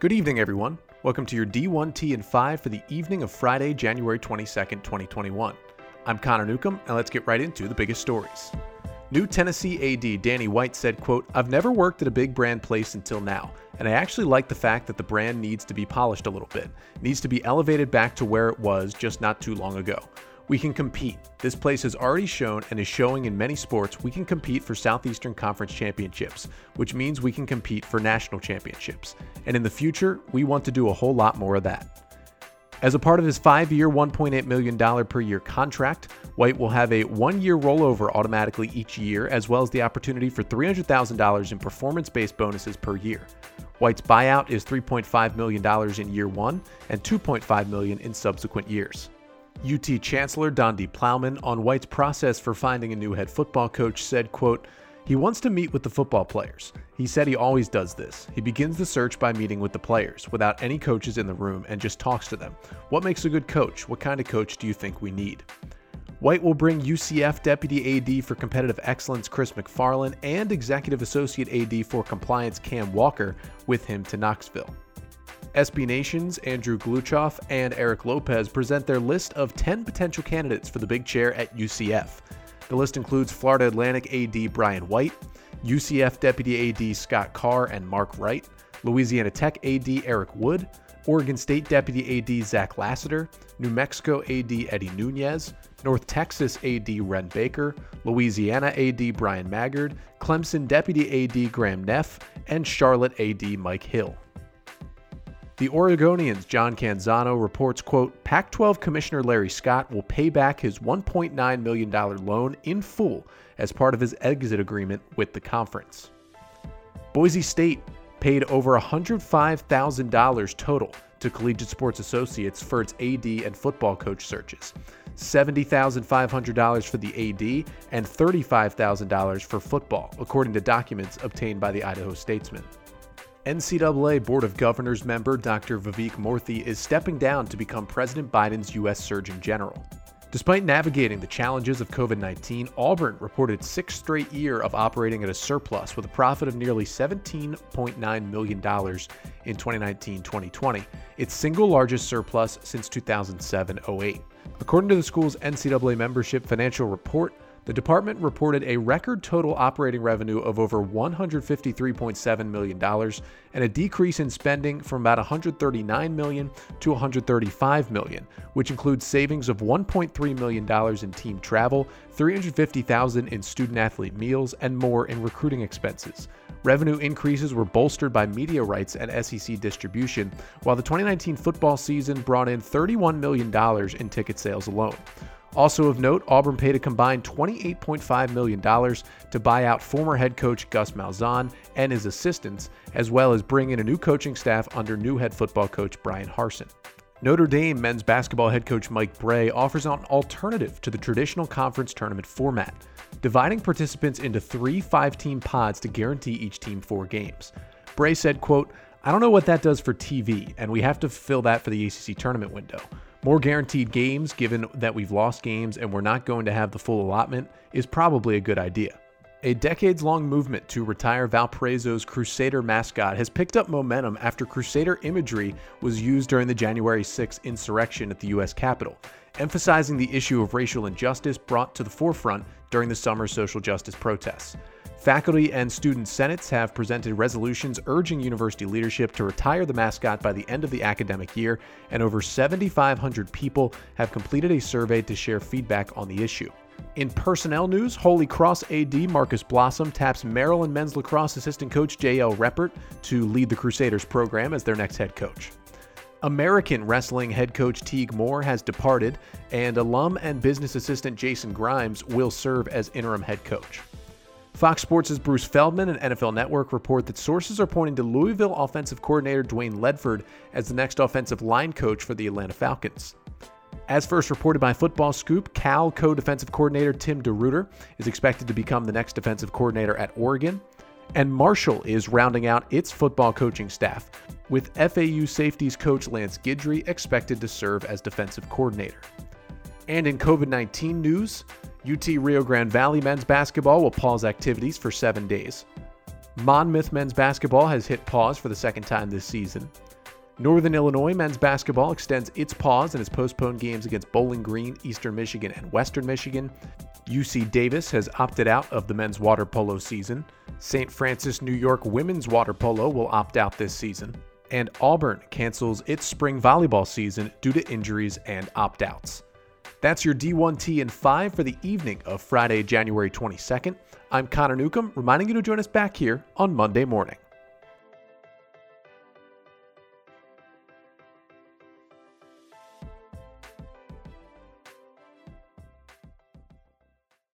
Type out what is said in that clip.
Good evening, everyone. Welcome to your D1T and 5 for the evening of Friday, January 22nd, 2021. I'm Connor Newcomb, and let's get right into the biggest stories. New Tennessee AD Danny White said, quote, I've never worked at a big brand place until now, and I actually like the fact that the brand needs to be polished a little bit, it needs to be elevated back to where it was just not too long ago. We can compete. This place has already shown and is showing in many sports we can compete for Southeastern Conference championships, which means we can compete for national championships. And in the future, we want to do a whole lot more of that. As a part of his five year, $1.8 million per year contract, White will have a one year rollover automatically each year, as well as the opportunity for $300,000 in performance based bonuses per year. White's buyout is $3.5 million in year one and 2.5 million in subsequent years. UT Chancellor Donde Plowman on White's process for finding a new head football coach said, quote, he wants to meet with the football players. He said he always does this. He begins the search by meeting with the players without any coaches in the room and just talks to them. What makes a good coach? What kind of coach do you think we need? White will bring UCF Deputy AD for Competitive Excellence Chris McFarland and Executive Associate AD for Compliance Cam Walker with him to Knoxville. SB Nation's Andrew Gluchoff and Eric Lopez present their list of 10 potential candidates for the big chair at UCF. The list includes Florida Atlantic AD Brian White, UCF Deputy AD Scott Carr and Mark Wright, Louisiana Tech AD Eric Wood, Oregon State Deputy AD Zach Lassiter, New Mexico AD Eddie Nunez, North Texas AD Wren Baker, Louisiana AD Bryan Maggard, Clemson Deputy AD Graham Neff, and Charlotte AD Mike Hill. The Oregonian's John Canzano reports, quote, Pac-12 Commissioner Larry Scott will pay back his $1.9 million loan in full as part of his exit agreement with the conference. Boise State paid over $105,000 total to Collegiate Sports Associates for its AD and football coach searches. $70,500 for the AD and $35,000 for football, according to documents obtained by the Idaho Statesman. NCAA Board of Governors member Dr. Vivek Murthy is stepping down to become President Biden's U.S. Surgeon General. Despite navigating the challenges of COVID 19, Auburn reported sixth straight year of operating at a surplus with a profit of nearly $17.9 million in 2019 2020, its single largest surplus since 2007 08. According to the school's NCAA membership financial report, the department reported a record total operating revenue of over $153.7 million and a decrease in spending from about 139 million to 135 million, which includes savings of $1.3 million in team travel, 350,000 in student athlete meals, and more in recruiting expenses. Revenue increases were bolstered by media rights and SEC distribution, while the 2019 football season brought in $31 million in ticket sales alone. Also of note, Auburn paid a combined $28.5 million to buy out former head coach Gus Malzahn and his assistants, as well as bring in a new coaching staff under new head football coach Bryan Harsin. Notre Dame men's basketball head coach Mike Brey offers an alternative to the traditional conference tournament format, dividing participants into three five-team pods to guarantee each team four games. Brey said, quote, I don't know what that does for TV, and we have to fill that for the ACC tournament window. More guaranteed games, given that we've lost games and we're not going to have the full allotment, is probably a good idea. A decades long movement to retire Valparaiso's Crusader mascot has picked up momentum after Crusader imagery was used during the January 6 insurrection at the U.S. Capitol, emphasizing the issue of racial injustice brought to the forefront during the summer social justice protests. Faculty and student senates have presented resolutions urging university leadership to retire the mascot by the end of the academic year, and over 7,500 people have completed a survey to share feedback on the issue. In personnel news, Holy Cross AD Marcus Blossom taps Maryland men's lacrosse assistant coach J.L. Reppert to lead the Crusaders program as their next head coach. American wrestling head coach Teague Moore has departed, and alum and business assistant Jason Grimes will serve as interim head coach. Fox Sports' Bruce Feldman and NFL Network report that sources are pointing to Louisville offensive coordinator Dwayne Ledford as the next offensive line coach for the Atlanta Falcons. As first reported by Football Scoop, Cal co defensive coordinator Tim DeRuyter is expected to become the next defensive coordinator at Oregon. And Marshall is rounding out its football coaching staff, with FAU safeties coach Lance Guidry expected to serve as defensive coordinator. And in COVID 19 news, UT Rio Grande Valley men's basketball will pause activities for seven days. Monmouth men's basketball has hit pause for the second time this season. Northern Illinois men's basketball extends its pause and has postponed games against Bowling Green, Eastern Michigan, and Western Michigan. UC Davis has opted out of the men's water polo season. St. Francis, New York women's water polo will opt out this season. And Auburn cancels its spring volleyball season due to injuries and opt outs. That's your D1T and 5 for the evening of Friday, January 22nd. I'm Connor Newcomb, reminding you to join us back here on Monday morning.